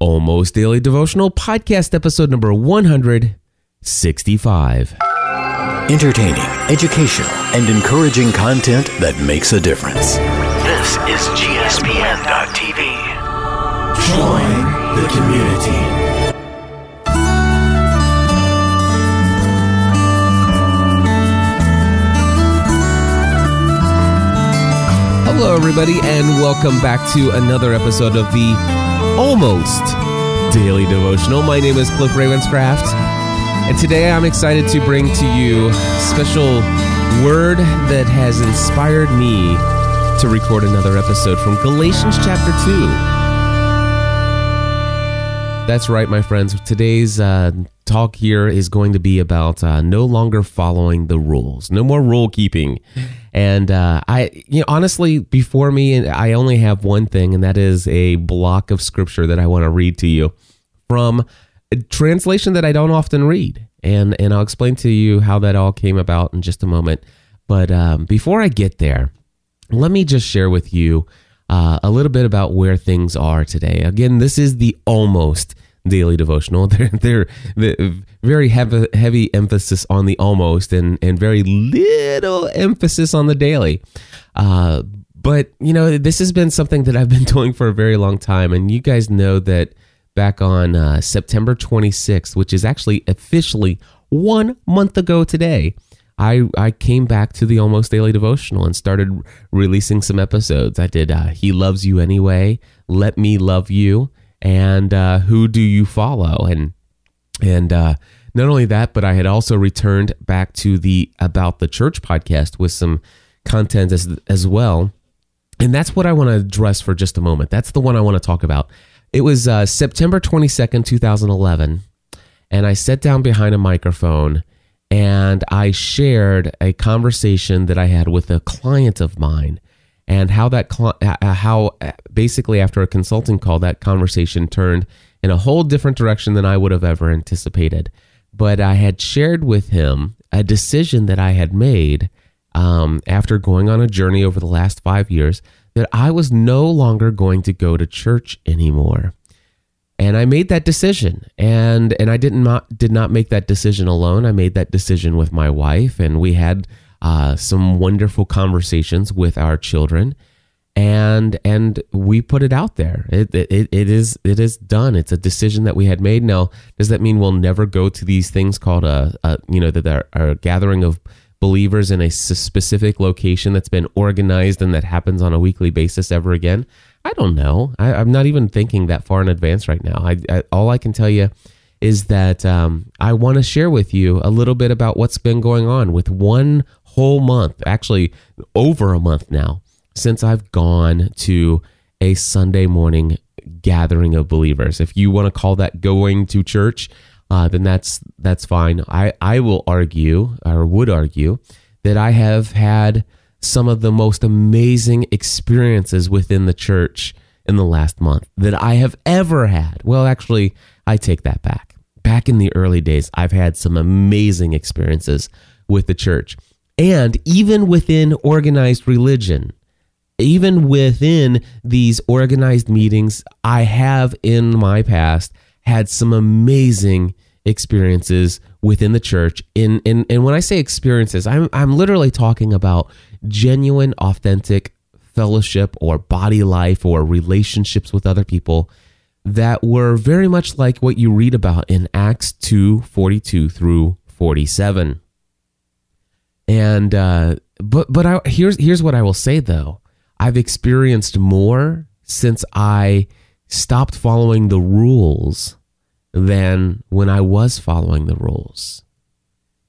Almost Daily Devotional Podcast, episode number 165. Entertaining, educational, and encouraging content that makes a difference. This is GSPN.TV. Join the community. Hello, everybody, and welcome back to another episode of the Almost Daily Devotional. My name is Cliff Ravenscraft, and today I'm excited to bring to you a special word that has inspired me to record another episode from Galatians chapter 2. That's right, my friends. Today's uh, talk here is going to be about uh, no longer following the rules, no more rule keeping. And uh, I, you know, honestly, before me, I only have one thing, and that is a block of scripture that I want to read to you from a translation that I don't often read, and and I'll explain to you how that all came about in just a moment. But um, before I get there, let me just share with you uh, a little bit about where things are today. Again, this is the almost daily devotional. They're, they're, very heavy, heavy emphasis on the almost and, and very little emphasis on the daily. Uh, but, you know, this has been something that I've been doing for a very long time. And you guys know that back on uh, September 26th, which is actually officially one month ago today, I, I came back to the Almost Daily Devotional and started releasing some episodes. I did uh, He Loves You Anyway, Let Me Love You, and uh, Who Do You Follow? And, and uh, not only that, but I had also returned back to the About the Church podcast with some content as, as well. And that's what I want to address for just a moment. That's the one I want to talk about. It was uh, September 22nd, 2011, and I sat down behind a microphone and I shared a conversation that I had with a client of mine and how that cl- uh, uh, how uh, basically after a consulting call that conversation turned in a whole different direction than I would have ever anticipated. But I had shared with him a decision that I had made um, after going on a journey over the last five years that I was no longer going to go to church anymore and I made that decision. And and I didn't not did not make that decision alone. I made that decision with my wife, and we had uh, some wonderful conversations with our children, and and we put it out there. It, it it is it is done. It's a decision that we had made. Now, does that mean we'll never go to these things called a, a you know that are, are a gathering of believers in a specific location that's been organized and that happens on a weekly basis ever again? I don't know. I, am not even thinking that far in advance right now. I, I all I can tell you is that um, I want to share with you a little bit about what's been going on with one whole month, actually over a month now, since I've gone to a Sunday morning gathering of believers. If you want to call that going to church, uh, then that's that's fine. I I will argue or would argue that I have had some of the most amazing experiences within the church in the last month that I have ever had. Well, actually, I take that back. Back in the early days, I've had some amazing experiences with the church. And even within organized religion, even within these organized meetings, I have in my past had some amazing experiences within the church. In, in and when I say experiences, I'm I'm literally talking about genuine, authentic fellowship or body life or relationships with other people that were very much like what you read about in Acts 2 42 through 47. And, uh, but, but I, here's, here's what I will say though I've experienced more since I stopped following the rules than when I was following the rules.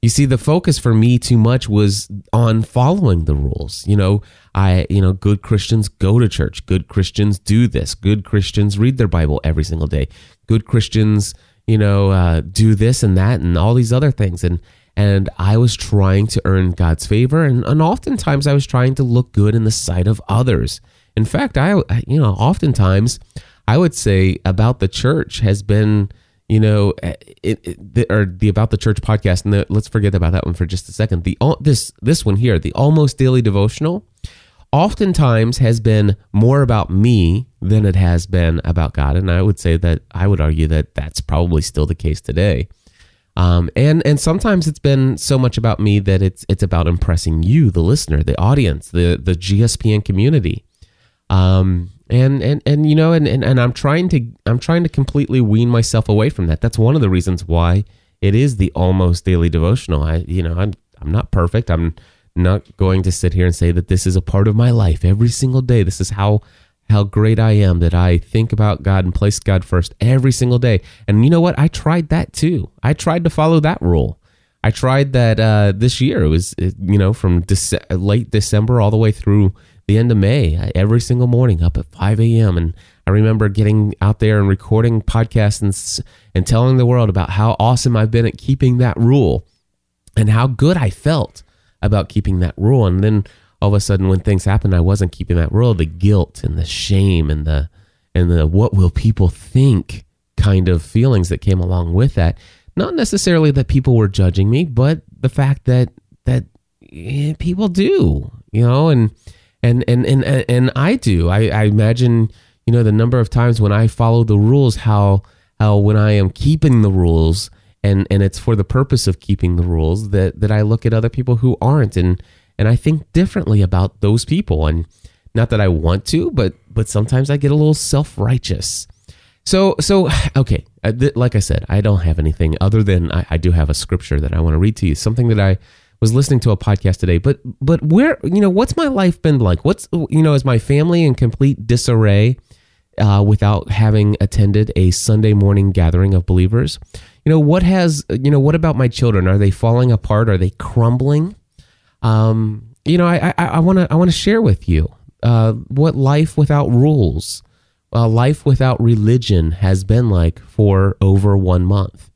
You see, the focus for me too much was on following the rules. You know, I, you know, good Christians go to church. Good Christians do this. Good Christians read their Bible every single day. Good Christians, you know, uh, do this and that and all these other things. And and I was trying to earn God's favor, and, and oftentimes I was trying to look good in the sight of others. In fact, I, you know, oftentimes I would say about the church has been you know, eh, it, it, the, or the about the church podcast. And the, let's forget about that one for just a second. The this this one here, the almost daily devotional. oftentimes has been more about me than it has been about God. And I would say that I would argue that that's probably still the case today. Um, and and sometimes it's been so much about me that it's it's about impressing you, the listener, the audience, the the GSPN community. Um, and and and you know, and, and and I'm trying to I'm trying to completely wean myself away from that. That's one of the reasons why it is the almost daily devotional. I you know I'm I'm not perfect. I'm not going to sit here and say that this is a part of my life every single day. This is how how great I am that I think about God and place God first every single day. And you know what? I tried that too. I tried to follow that rule. I tried that uh, this year. It was you know from Dece- late December all the way through the end of May. Every single morning up at 5 a.m. and I remember getting out there and recording podcasts and and telling the world about how awesome I've been at keeping that rule and how good I felt about keeping that rule. And then all of a sudden, when things happened, I wasn't keeping that rule. The guilt and the shame and the and the what will people think kind of feelings that came along with that. Not necessarily that people were judging me, but the fact that that eh, people do, you know, and and and and and I do. I, I imagine, you know, the number of times when I follow the rules, how how when I am keeping the rules and and it's for the purpose of keeping the rules that that I look at other people who aren't and and I think differently about those people and not that I want to but but sometimes I get a little self-righteous. So so okay, uh, like I said, I don't have anything other than I, I do have a scripture that I want to read to you, something that I was listening to a podcast today. But but where you know what's my life been like? What's you know is my family in complete disarray? uh, without having attended a Sunday morning gathering of believers. You know, what has, you know, what about my children? Are they falling apart? Are they crumbling? Um, you know, I, I, I want to, I want to share with you, uh, what life without rules, uh, life without religion has been like for over one month.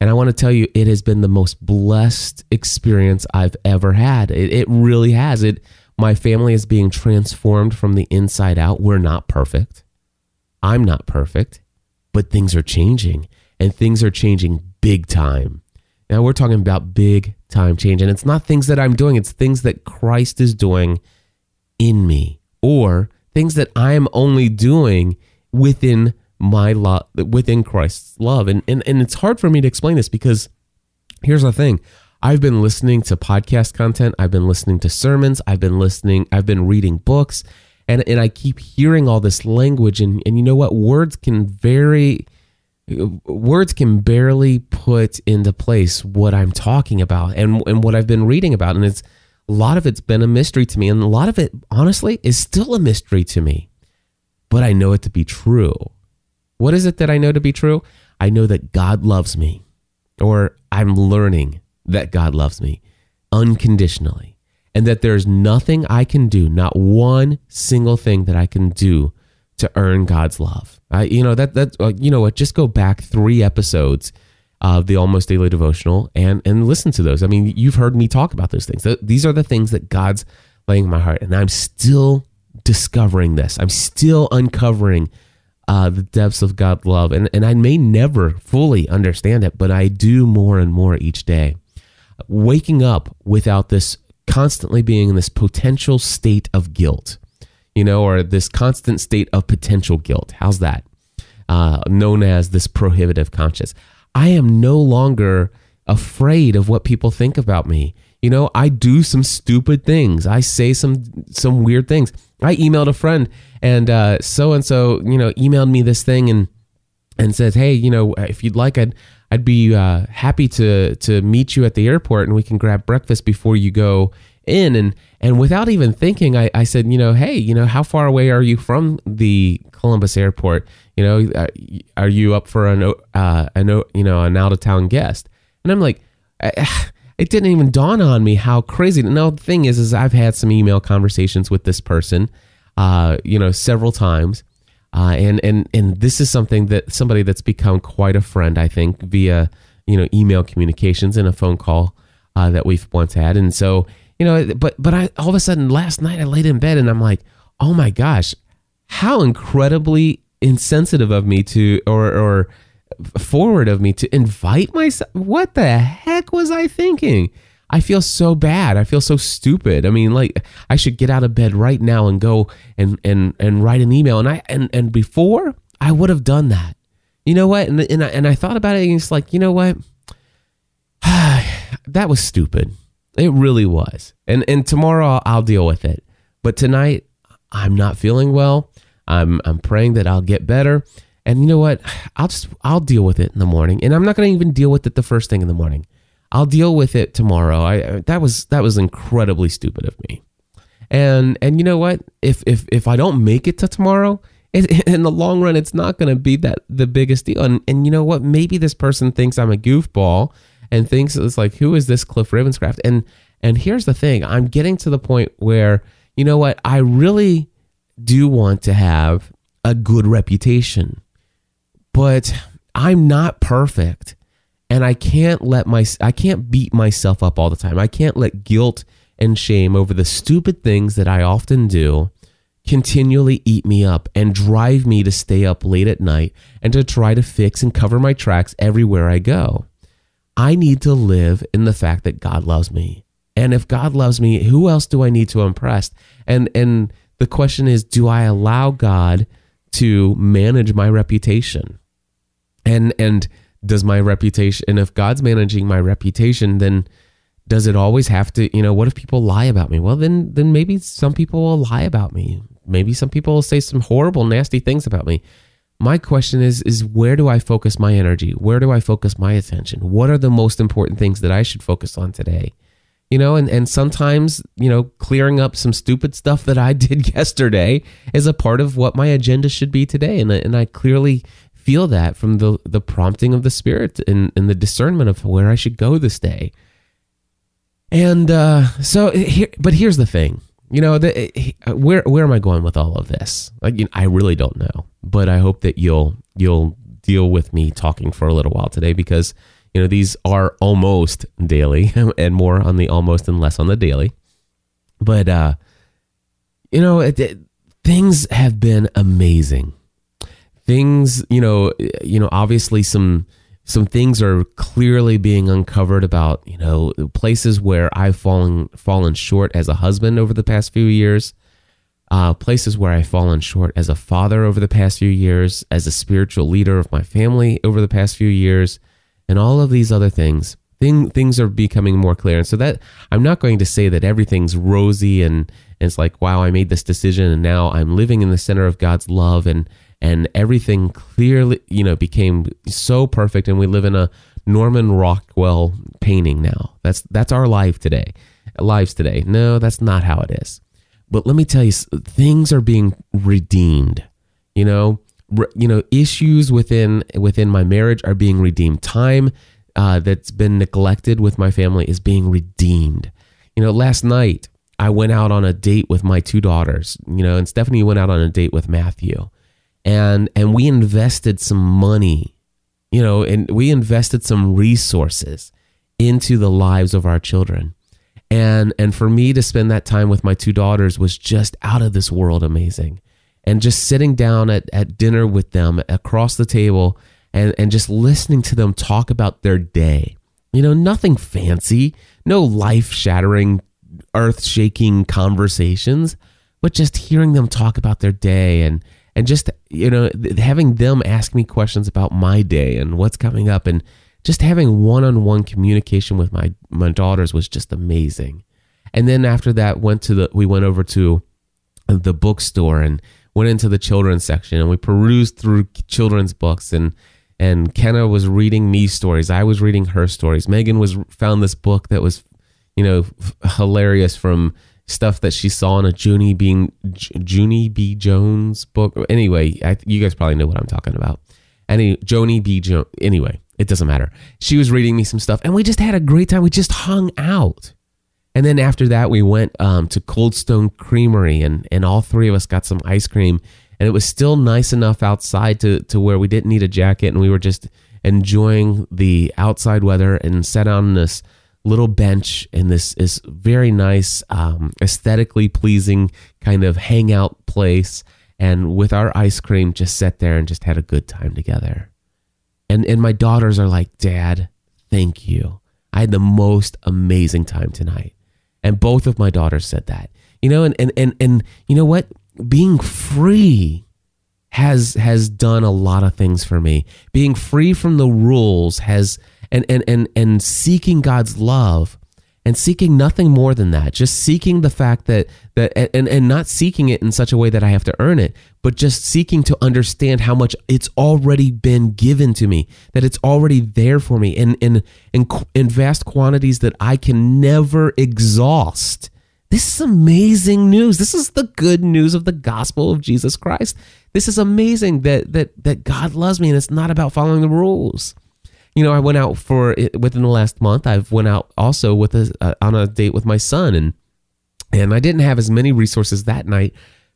And I want to tell you, it has been the most blessed experience I've ever had. It, it really has. It, my family is being transformed from the inside out. We're not perfect. I'm not perfect, but things are changing and things are changing big time. Now we're talking about big time change. And it's not things that I'm doing, it's things that Christ is doing in me or things that I'm only doing within my love, within Christ's love. And, and, and it's hard for me to explain this because here's the thing. I've been listening to podcast content. I've been listening to sermons. I've been listening. I've been reading books and and I keep hearing all this language and and you know what words can very words can barely put into place what I'm talking about and and what I've been reading about and it's a lot of it's been a mystery to me and a lot of it honestly is still a mystery to me but I know it to be true what is it that I know to be true I know that God loves me or I'm learning that God loves me unconditionally and that there's nothing I can do, not one single thing that I can do to earn God's love. I, you know that that uh, you know what? Just go back three episodes of the Almost Daily Devotional and and listen to those. I mean, you've heard me talk about those things. These are the things that God's laying in my heart, and I'm still discovering this. I'm still uncovering uh, the depths of God's love, and and I may never fully understand it, but I do more and more each day. Waking up without this constantly being in this potential state of guilt, you know, or this constant state of potential guilt. How's that? Uh, known as this prohibitive conscience. I am no longer afraid of what people think about me. You know, I do some stupid things. I say some some weird things. I emailed a friend and so and so, you know, emailed me this thing and and says, "Hey, you know, if you'd like, I'd I'd be uh, happy to to meet you at the airport and we can grab breakfast before you go in." And and without even thinking, I, I said, "You know, hey, you know, how far away are you from the Columbus airport? You know, uh, are you up for an uh, an you know an out of town guest?" And I'm like. It didn't even dawn on me how crazy. Now the thing is, is I've had some email conversations with this person, uh, you know, several times, uh, and and and this is something that somebody that's become quite a friend, I think, via you know email communications and a phone call uh, that we've once had. And so you know, but but I all of a sudden last night I laid in bed and I'm like, oh my gosh, how incredibly insensitive of me to or or forward of me to invite myself. What the heck was I thinking? I feel so bad. I feel so stupid. I mean, like I should get out of bed right now and go and and and write an email. And I and and before I would have done that. You know what? And and I, and I thought about it and it's like, you know what? that was stupid. It really was. And and tomorrow I'll, I'll deal with it. But tonight I'm not feeling well. I'm I'm praying that I'll get better. And you know what? I'll just I'll deal with it in the morning. And I'm not going to even deal with it the first thing in the morning. I'll deal with it tomorrow. I that was that was incredibly stupid of me. And and you know what? If if if I don't make it to tomorrow, it, in the long run, it's not going to be that the biggest deal. And and you know what? Maybe this person thinks I'm a goofball and thinks it's like, who is this Cliff Ravenscraft? And and here's the thing: I'm getting to the point where you know what? I really do want to have a good reputation, but I'm not perfect and I can't let my I can't beat myself up all the time. I can't let guilt and shame over the stupid things that I often do continually eat me up and drive me to stay up late at night and to try to fix and cover my tracks everywhere I go. I need to live in the fact that God loves me. And if God loves me, who else do I need to impress? And and the question is, do I allow God to manage my reputation? And and does my reputation and if God's managing my reputation, then does it always have to, you know, what if people lie about me? Well, then then maybe some people will lie about me. Maybe some people will say some horrible, nasty things about me. My question is is where do I focus my energy? Where do I focus my attention? What are the most important things that I should focus on today? You know, and, and sometimes, you know, clearing up some stupid stuff that I did yesterday is a part of what my agenda should be today. And, and I clearly feel that from the the prompting of the spirit and, and the discernment of where I should go this day. And uh, so here, but here's the thing, you know, the, where where am I going with all of this? Like, you know, I really don't know, but I hope that you'll you'll deal with me talking for a little while today because you know these are almost daily and more on the almost and less on the daily. But uh, you know, it, it, things have been amazing things you know you know obviously some some things are clearly being uncovered about you know places where I've fallen fallen short as a husband over the past few years, uh, places where I've fallen short as a father over the past few years, as a spiritual leader of my family over the past few years, and all of these other things. Thing, things are becoming more clear, and so that I'm not going to say that everything's rosy and, and it's like wow I made this decision and now I'm living in the center of God's love and and everything clearly, you know, became so perfect. And we live in a Norman Rockwell painting now. That's that's our life today, lives today. No, that's not how it is. But let me tell you, things are being redeemed. You know, you know, issues within within my marriage are being redeemed. Time uh, that's been neglected with my family is being redeemed. You know, last night I went out on a date with my two daughters. You know, and Stephanie went out on a date with Matthew and and we invested some money you know and we invested some resources into the lives of our children and and for me to spend that time with my two daughters was just out of this world amazing and just sitting down at, at dinner with them across the table and and just listening to them talk about their day. You know nothing fancy no life shattering earth shaking conversations but just hearing them talk about their day and and just you know having them ask me questions about my day and what's coming up and just having one-on-one communication with my my daughters was just amazing. And then after that went to the we went over to the bookstore and went into the children's section and we perused through children's books and and Kenna was reading me stories I was reading her stories Megan was found this book that was you know hilarious from stuff that she saw in a Junie Bean Junie B Jones book. Anyway, I, you guys probably know what I'm talking about. Any Junie B Jones. Anyway, it doesn't matter. She was reading me some stuff, and we just had a great time. We just hung out. And then after that, we went um, to Cold Stone Creamery, and and all three of us got some ice cream. And it was still nice enough outside to to where we didn't need a jacket, and we were just enjoying the outside weather and sat on this little bench in this is very nice, um, aesthetically pleasing kind of hangout place. And with our ice cream, just sat there and just had a good time together. And and my daughters are like, Dad, thank you. I had the most amazing time tonight. And both of my daughters said that. You know, and and and, and you know what? Being free has has done a lot of things for me. Being free from the rules has and and and and seeking God's love and seeking nothing more than that just seeking the fact that that and and not seeking it in such a way that I have to earn it but just seeking to understand how much it's already been given to me that it's already there for me in in in, in vast quantities that I can never exhaust. This is amazing news. This is the good news of the gospel of Jesus Christ. This is amazing that that that God loves me and it's not about following the rules you know, I went out for within the last month. I've went out also with a uh, on a date with my son, and and I didn't have as many resources that night,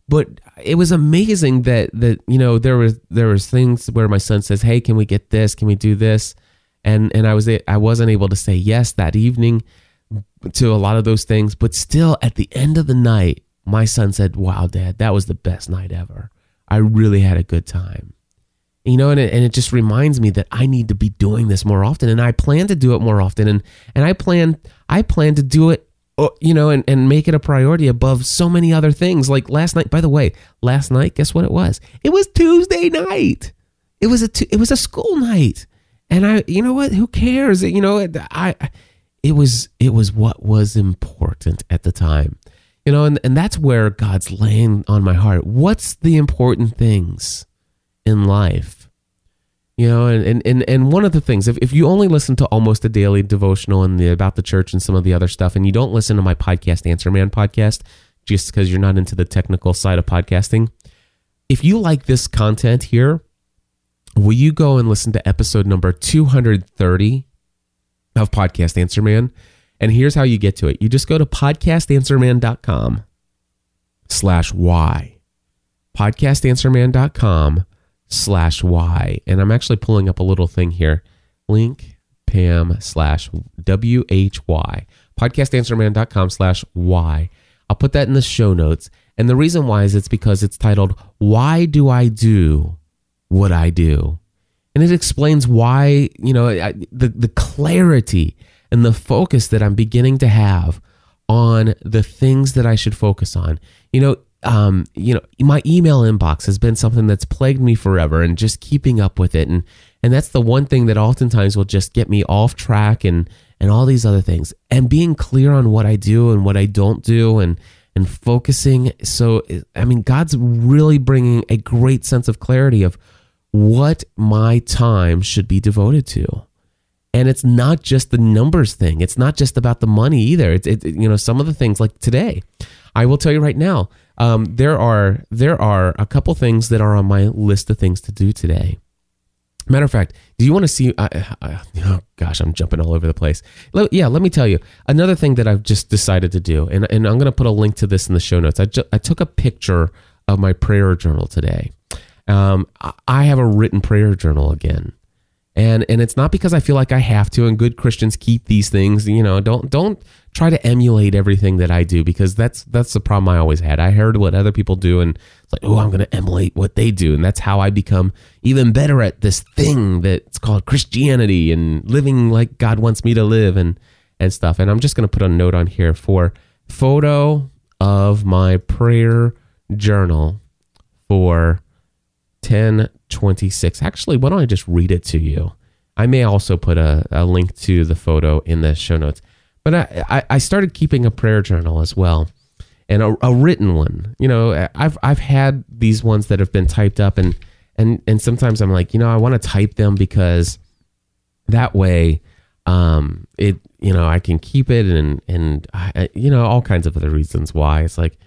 but it was amazing that that you know there was there was things where my son says, "Hey, can we get this? Can we do this?" And and I was I wasn't able to say yes that evening to a lot of those things, but still at the end of the night, my son said, "Wow, Dad, that was the best night ever. I really had a good time." You know and it, and it just reminds me that i need to be doing this more often and i plan to do it more often and and i plan i plan to do it uh, you know and, and make it a priority above so many other things. Like last night by the way last night guess what it was? It was tuesday night. It was a it was a school night. And i you know what? Who cares? You know i it was it was what was important at the time. You know and, and that's where god's laying on my heart. What's the important things in life. You know, and, and, and one of the things, if, if you only listen to almost a daily devotional and the about the church and some of the other stuff, and you don't listen to my podcast, Answer Man podcast, just because you're not into the technical side of podcasting, if you like this content here, will you go and listen to episode number 230 of Podcast Answer Man? And here's how you get to it. You just go to podcastanswerman.com slash Y. Podcastanswerman.com slash Y. And I'm actually pulling up a little thing here. Link Pam slash W-H-Y. Podcastanswerman.com slash Y. I'll put that in the show notes. And the reason why is it's because it's titled, Why Do I Do What I Do? And it explains why, you know, I, the, the clarity and the focus that I'm beginning to have on the things that I should focus on. You know, um, you know, my email inbox has been something that's plagued me forever and just keeping up with it. And, and that's the one thing that oftentimes will just get me off track and, and all these other things and being clear on what I do and what I don't do and, and focusing. So, I mean, God's really bringing a great sense of clarity of what my time should be devoted to. And it's not just the numbers thing. It's not just about the money either. It's, it, you know, some of the things like today, I will tell you right now, um, there are there are a couple things that are on my list of things to do today. Matter of fact, do you want to see? Uh, uh, oh gosh, I'm jumping all over the place. Yeah, let me tell you another thing that I've just decided to do, and, and I'm going to put a link to this in the show notes. I, ju- I took a picture of my prayer journal today. Um, I have a written prayer journal again and and it's not because I feel like I have to. And good Christians keep these things. You know, don't don't try to emulate everything that I do because that's that's the problem I always had. I heard what other people do, and it's like, oh, I'm going to emulate what they do, and that's how I become even better at this thing that's called Christianity and living like God wants me to live and and stuff. And I'm just going to put a note on here for photo of my prayer journal for 1026. Actually, why don't I just read it to you? I may also put a, a link to the photo in the show notes. But I, I started keeping a prayer journal as well, and a, a written one. You know, I've I've had these ones that have been typed up, and and and sometimes I'm like, you know, I want to type them because that way, um, it you know I can keep it, and and I, you know all kinds of other reasons why. It's like,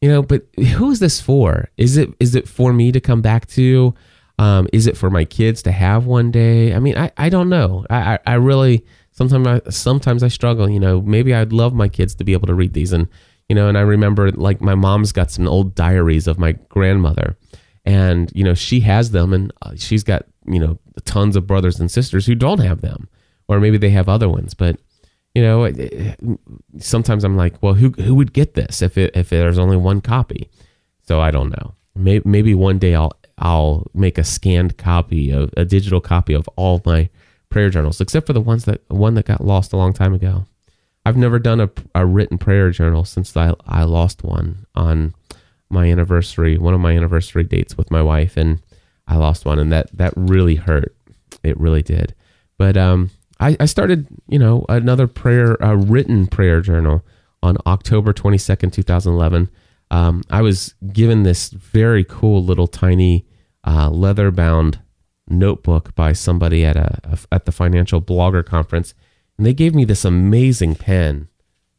you know, but who is this for? Is it is it for me to come back to? Um, is it for my kids to have one day? I mean, I, I don't know. I, I, I really sometimes I sometimes I struggle. You know, maybe I'd love my kids to be able to read these, and you know, and I remember like my mom's got some old diaries of my grandmother, and you know she has them, and uh, she's got you know tons of brothers and sisters who don't have them, or maybe they have other ones, but you know, sometimes I'm like, well, who who would get this if it, if there's only one copy? So I don't know. Maybe, maybe one day I'll I'll make a scanned copy of a digital copy of all my prayer journals, except for the ones that one that got lost a long time ago. I've never done a, a written prayer journal since I, I lost one on my anniversary, one of my anniversary dates with my wife, and I lost one, and that that really hurt. It really did. But um, I, I started, you know, another prayer, a written prayer journal on October twenty second, two thousand eleven. Um, I was given this very cool little tiny uh, leather bound notebook by somebody at a, a at the financial blogger conference and they gave me this amazing pen.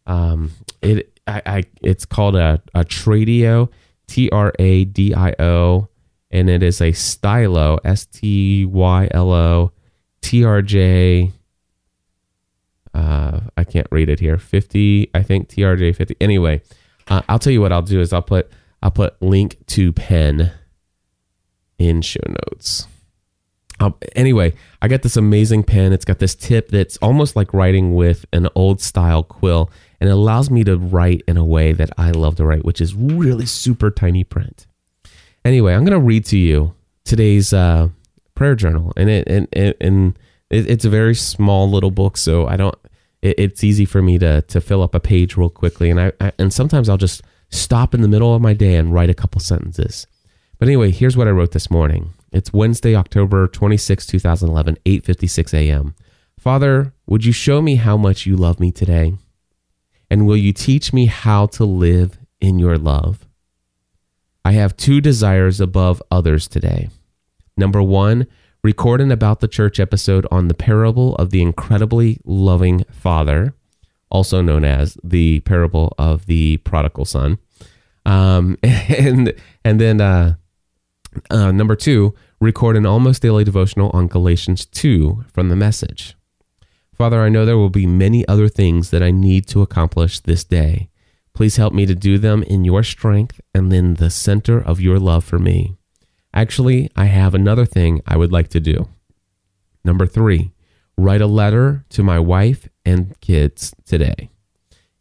Um, it I, I it's called a a Tradio, T R A D I O, and it is a stylo, S T Y L O, T R J. Uh, I can't read it here. Fifty, I think TRJ fifty. Anyway, uh, I'll tell you what I'll do is I'll put I'll put link to pen in show notes. Um, anyway, I got this amazing pen. It's got this tip that's almost like writing with an old style quill, and it allows me to write in a way that I love to write, which is really super tiny print. Anyway, I'm going to read to you today's uh, prayer journal, and it and and, and it, it's a very small little book, so I don't. It, it's easy for me to to fill up a page real quickly, and I, I and sometimes I'll just stop in the middle of my day and write a couple sentences. But anyway, here's what I wrote this morning. It's Wednesday, October 26, 2011, 8:56 a.m. Father, would you show me how much you love me today? And will you teach me how to live in your love? I have two desires above others today. Number 1, record an about the church episode on the parable of the incredibly loving father, also known as the parable of the prodigal son. Um, and and then uh, uh, number two, record an almost daily devotional on Galatians 2 from the message. Father, I know there will be many other things that I need to accomplish this day. Please help me to do them in your strength and in the center of your love for me. Actually, I have another thing I would like to do. Number three, write a letter to my wife and kids today.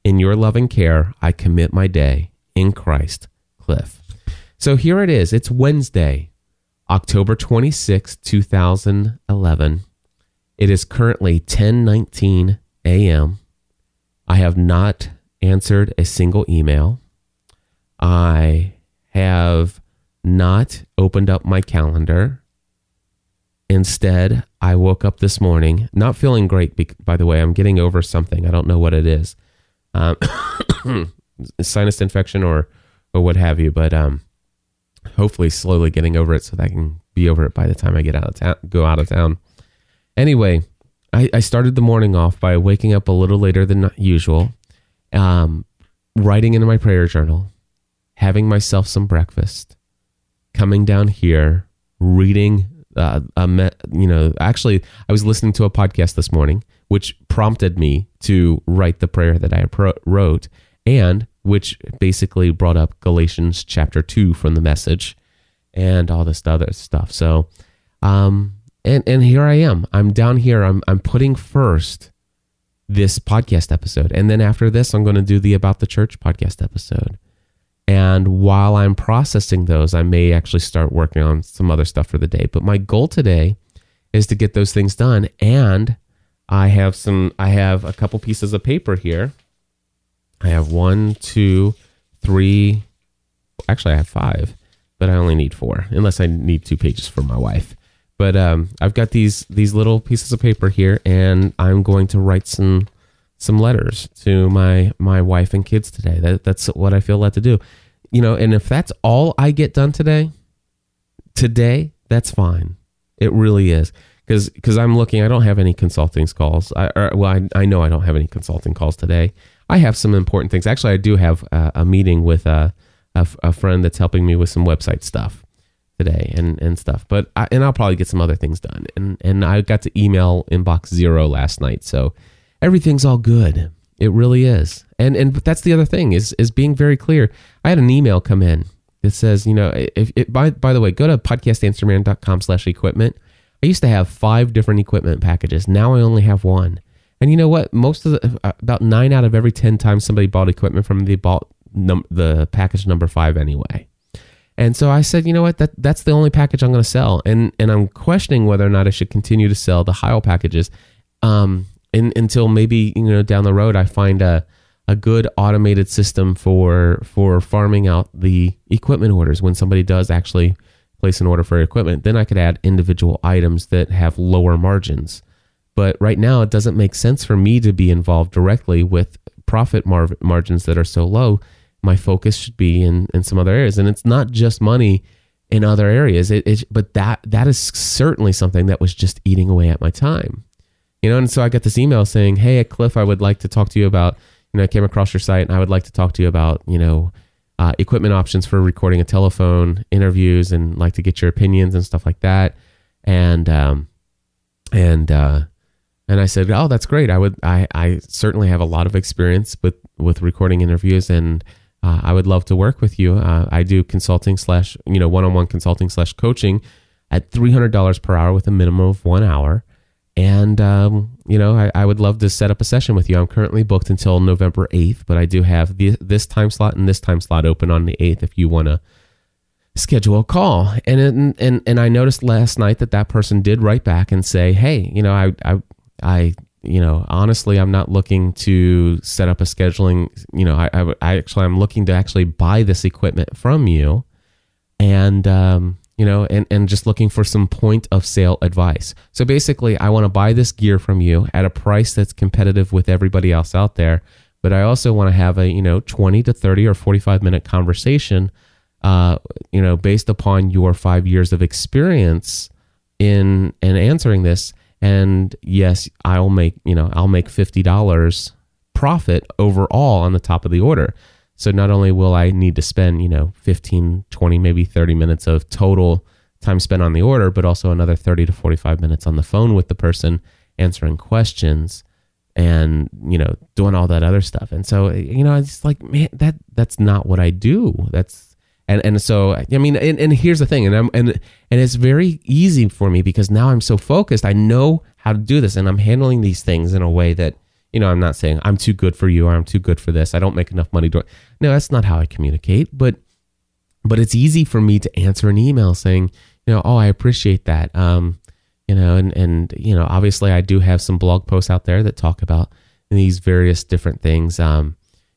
In your loving care, I commit my day. In Christ, Cliff. So here it is. It's Wednesday, October 26, 2011. It is currently 10:19 a.m. I have not answered a single email. I have not opened up my calendar. Instead, I woke up this morning not feeling great. By the way, I'm getting over something. I don't know what it is, um, sinus infection or or what have you. But um, hopefully slowly getting over it so that I can be over it by the time I get out of town, go out of town. Anyway, I, I started the morning off by waking up a little later than usual, um, writing into my prayer journal, having myself some breakfast, coming down here, reading. Uh, you know, actually, I was listening to a podcast this morning, which prompted me to write the prayer that I pro- wrote, and which basically brought up Galatians chapter 2 from the message and all this other stuff. So, um, and, and here I am. I'm down here. I'm, I'm putting first this podcast episode. And then after this, I'm going to do the About the Church podcast episode. And while I'm processing those, I may actually start working on some other stuff for the day. But my goal today is to get those things done. And I have some, I have a couple pieces of paper here I have one, two, three. Actually, I have five, but I only need four, unless I need two pages for my wife. But um, I've got these these little pieces of paper here, and I'm going to write some some letters to my my wife and kids today. That, that's what I feel led to do. You know, and if that's all I get done today, today, that's fine. It really is because because I'm looking. I don't have any consulting calls. I or, well, I, I know I don't have any consulting calls today. I have some important things. Actually, I do have a, a meeting with a, a, a, friend that's helping me with some website stuff today and, and stuff. But I, and I'll probably get some other things done. And and I got to email inbox zero last night, so everything's all good. It really is. And and that's the other thing is is being very clear. I had an email come in that says, you know, if it, by by the way, go to podcastanswerman.com slash equipment. I used to have five different equipment packages. Now I only have one. And you know what? Most of the uh, about nine out of every ten times somebody bought equipment from me, they bought num- the package number five anyway. And so I said, you know what, that that's the only package I'm going to sell, and and I'm questioning whether or not I should continue to sell the Heil packages, um, in, until maybe you know down the road I find a a good automated system for for farming out the equipment orders when somebody does actually place an order for equipment. Then I could add individual items that have lower margins. But right now, it doesn't make sense for me to be involved directly with profit mar- margins that are so low. My focus should be in, in some other areas. And it's not just money in other areas. It, it, but that that is certainly something that was just eating away at my time. You know, and so I got this email saying, Hey, Cliff, I would like to talk to you about, you know, I came across your site and I would like to talk to you about, you know, uh, equipment options for recording a telephone interviews and like to get your opinions and stuff like that. And, um, and, uh, and I said, "Oh, that's great. I would, I, I certainly have a lot of experience with with recording interviews, and uh, I would love to work with you. Uh, I do consulting slash, you know, one on one consulting slash coaching at three hundred dollars per hour with a minimum of one hour, and um, you know, I, I, would love to set up a session with you. I'm currently booked until November eighth, but I do have the, this time slot and this time slot open on the eighth if you want to." schedule a call and and and I noticed last night that that person did write back and say hey you know I I I, you know, honestly, I'm not looking to set up a scheduling. You know, I, I, I actually, I'm looking to actually buy this equipment from you, and um, you know, and and just looking for some point of sale advice. So basically, I want to buy this gear from you at a price that's competitive with everybody else out there. But I also want to have a you know 20 to 30 or 45 minute conversation, uh, you know, based upon your five years of experience in in answering this and yes i'll make you know i'll make $50 profit overall on the top of the order so not only will i need to spend you know 15 20 maybe 30 minutes of total time spent on the order but also another 30 to 45 minutes on the phone with the person answering questions and you know doing all that other stuff and so you know it's like man that that's not what i do that's and and so I mean, and, and here's the thing, and I'm and and it's very easy for me because now I'm so focused. I know how to do this, and I'm handling these things in a way that you know I'm not saying I'm too good for you or I'm too good for this. I don't make enough money. To no, that's not how I communicate. But but it's easy for me to answer an email saying, you know, oh, I appreciate that. Um, you know, and and you know, obviously, I do have some blog posts out there that talk about these various different things. Um,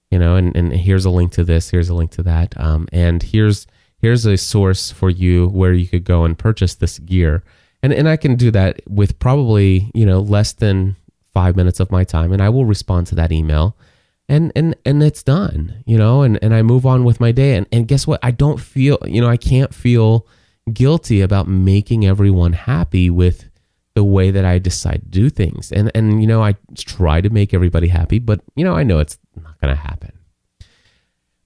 you know, and, and here's a link to this, here's a link to that, um, and here's here's a source for you where you could go and purchase this gear, and and I can do that with probably you know less than five minutes of my time, and I will respond to that email, and and and it's done, you know, and and I move on with my day, and and guess what? I don't feel, you know, I can't feel guilty about making everyone happy with the way that I decide to do things. And and you know, I try to make everybody happy, but you know, I know it's not to happen.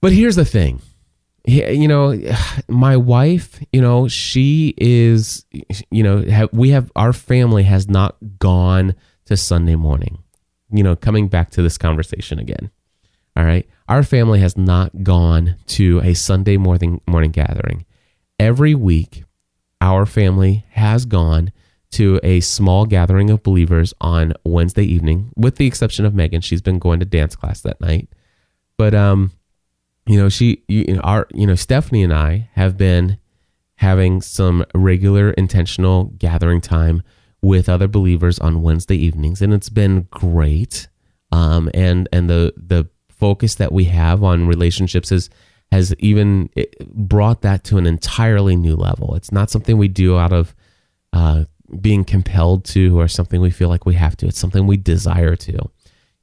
But here's the thing. You know, my wife, you know, she is, you know, we have, our family has not gone to Sunday morning. You know, coming back to this conversation again. All right. Our family has not gone to a Sunday morning morning gathering. Every week, our family has gone to a small gathering of believers on Wednesday evening, with the exception of Megan. She's been going to dance class that night. But um, you know, she, you our, you know, Stephanie and I have been having some regular intentional gathering time with other believers on Wednesday evenings, and it's been great. Um, and and the the focus that we have on relationships is has even brought that to an entirely new level. It's not something we do out of uh, being compelled to or something we feel like we have to. It's something we desire to.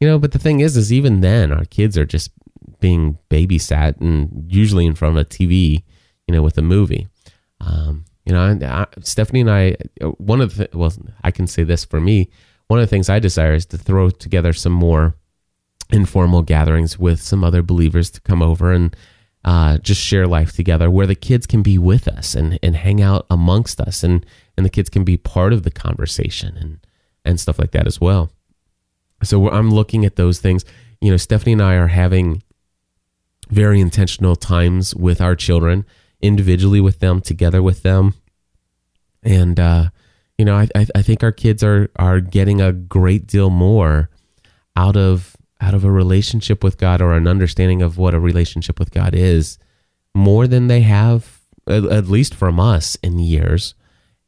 You know, but the thing is, is even then, our kids are just being babysat and usually in front of a TV, you know, with a movie. Um, you know, I, Stephanie and I, one of the, well, I can say this for me, one of the things I desire is to throw together some more informal gatherings with some other believers to come over and uh, just share life together where the kids can be with us and, and hang out amongst us and, and the kids can be part of the conversation and, and stuff like that as well. So I'm looking at those things. You know, Stephanie and I are having very intentional times with our children, individually with them, together with them. And, uh, you know, I, I think our kids are, are getting a great deal more out of out of a relationship with God or an understanding of what a relationship with God is more than they have at, at least from us, in years.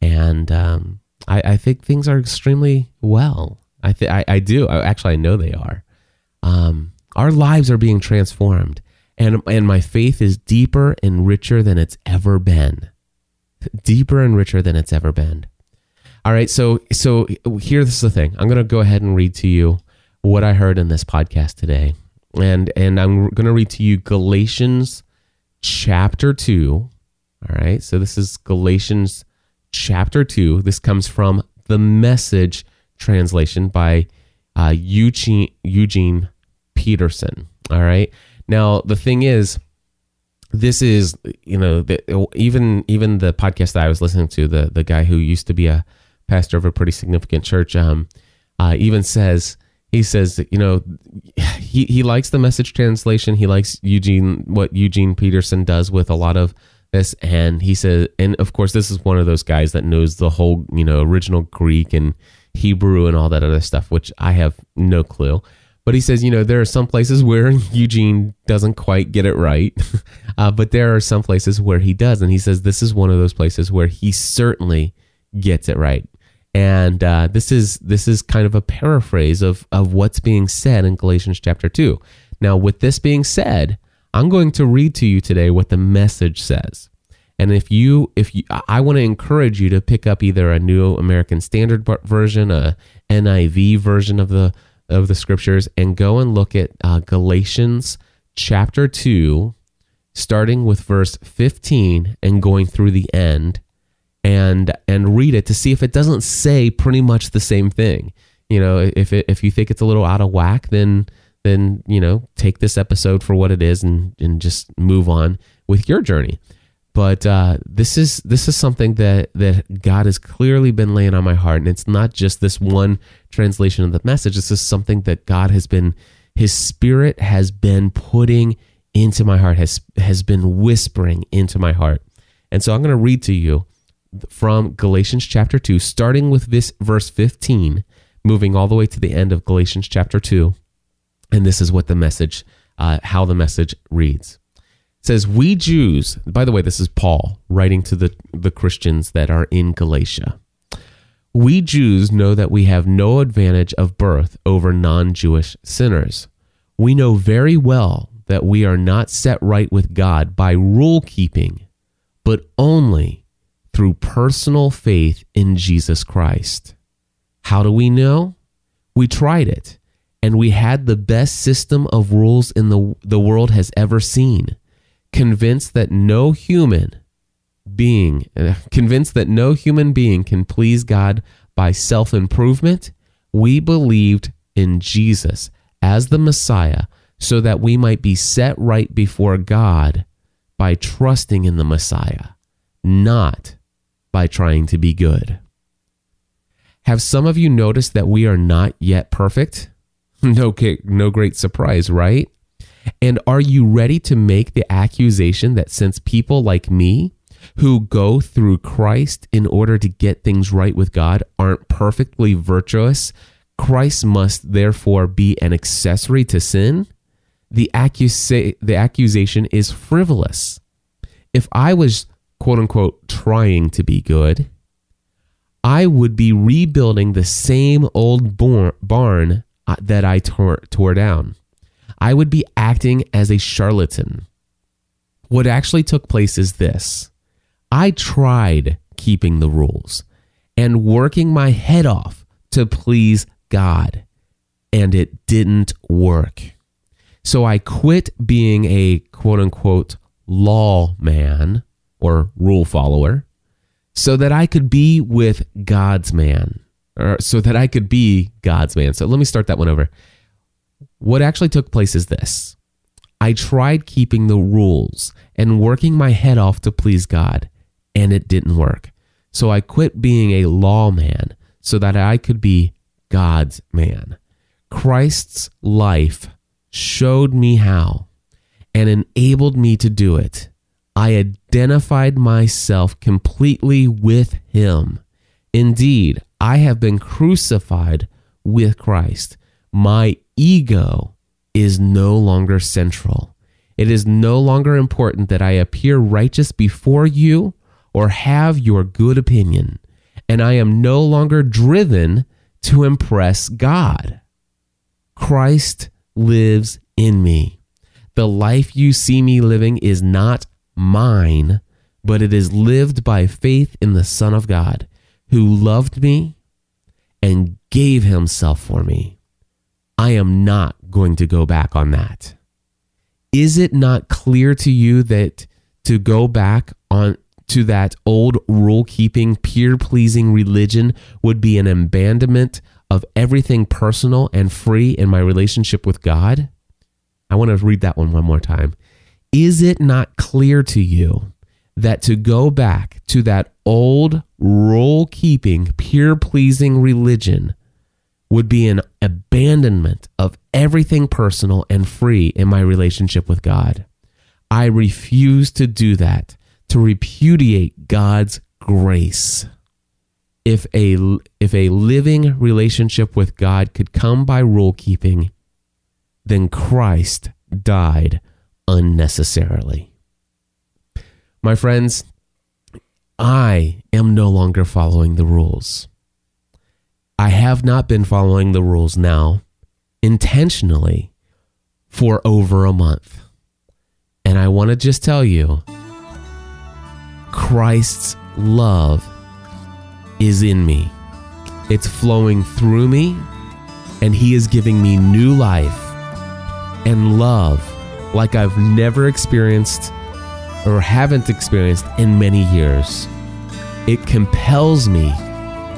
And um, I, I think things are extremely well. I, th- I, I do. I, actually, I know they are. Um, our lives are being transformed, and and my faith is deeper and richer than it's ever been. Deeper and richer than it's ever been. All right, so so here's the thing. I'm going to go ahead and read to you what I heard in this podcast today, and and I'm going to read to you Galatians chapter two. All right, so this is Galatians chapter two. This comes from the Message translation by uh, Eugene Eugene Peterson. All right. Now the thing is, this is you know the, even even the podcast that I was listening to the the guy who used to be a pastor of a pretty significant church um, uh, even says he says you know he he likes the message translation. He likes Eugene what Eugene Peterson does with a lot of this. And he says and of course this is one of those guys that knows the whole you know original Greek and Hebrew and all that other stuff which I have no clue but he says, you know, there are some places where Eugene doesn't quite get it right, uh, but there are some places where he does. And he says this is one of those places where he certainly gets it right. And uh, this is this is kind of a paraphrase of of what's being said in Galatians chapter two. Now, with this being said, I'm going to read to you today what the message says. And if you, if you, I want to encourage you to pick up either a New American Standard version, a NIV version of the of the scriptures and go and look at uh, Galatians chapter 2, starting with verse 15 and going through the end and and read it to see if it doesn't say pretty much the same thing. You know, if it, if you think it's a little out of whack, then then you know take this episode for what it is and and just move on with your journey. But uh, this is this is something that that God has clearly been laying on my heart, and it's not just this one translation of the message. This is something that God has been, His Spirit has been putting into my heart, has has been whispering into my heart. And so I'm going to read to you from Galatians chapter two, starting with this verse 15, moving all the way to the end of Galatians chapter two, and this is what the message, uh, how the message reads says we Jews by the way this is Paul writing to the the Christians that are in Galatia we Jews know that we have no advantage of birth over non-Jewish sinners. We know very well that we are not set right with God by rule keeping but only through personal faith in Jesus Christ. How do we know? We tried it and we had the best system of rules in the the world has ever seen convinced that no human being, uh, convinced that no human being can please God by self improvement, we believed in Jesus as the Messiah so that we might be set right before God by trusting in the Messiah, not by trying to be good. Have some of you noticed that we are not yet perfect? No, no great surprise, right? And are you ready to make the accusation that since people like me, who go through Christ in order to get things right with God, aren't perfectly virtuous, Christ must therefore be an accessory to sin? The, accusa- the accusation is frivolous. If I was, quote unquote, trying to be good, I would be rebuilding the same old barn uh, that I tore, tore down. I would be acting as a charlatan. What actually took place is this I tried keeping the rules and working my head off to please God, and it didn't work. So I quit being a quote unquote law man or rule follower so that I could be with God's man, or so that I could be God's man. So let me start that one over. What actually took place is this I tried keeping the rules and working my head off to please God, and it didn't work. So I quit being a lawman so that I could be God's man. Christ's life showed me how and enabled me to do it. I identified myself completely with Him. Indeed, I have been crucified with Christ. My ego is no longer central. It is no longer important that I appear righteous before you or have your good opinion, and I am no longer driven to impress God. Christ lives in me. The life you see me living is not mine, but it is lived by faith in the Son of God, who loved me and gave himself for me. I am not going to go back on that. Is it not clear to you that to go back on to that old rule keeping, peer pleasing religion would be an abandonment of everything personal and free in my relationship with God? I want to read that one one more time. Is it not clear to you that to go back to that old rule keeping, peer pleasing religion would be an abandonment of everything personal and free in my relationship with God? I refuse to do that, to repudiate God's grace. If a, if a living relationship with God could come by rule keeping, then Christ died unnecessarily. My friends, I am no longer following the rules. I have not been following the rules now intentionally for over a month. And I want to just tell you Christ's love is in me. It's flowing through me, and He is giving me new life and love like I've never experienced or haven't experienced in many years. It compels me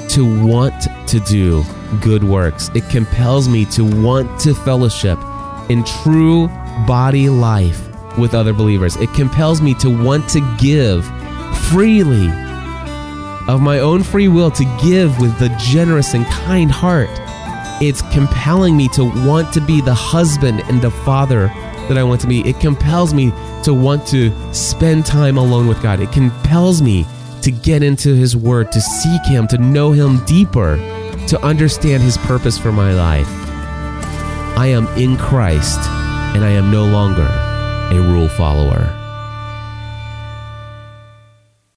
to want to do good works. It compels me to want to fellowship in true body life with other believers. It compels me to want to give freely of my own free will to give with the generous and kind heart. It's compelling me to want to be the husband and the father that I want to be. It compels me to want to spend time alone with God. It compels me to get into His Word, to seek Him, to know Him deeper, to understand His purpose for my life. I am in Christ and I am no longer a rule follower.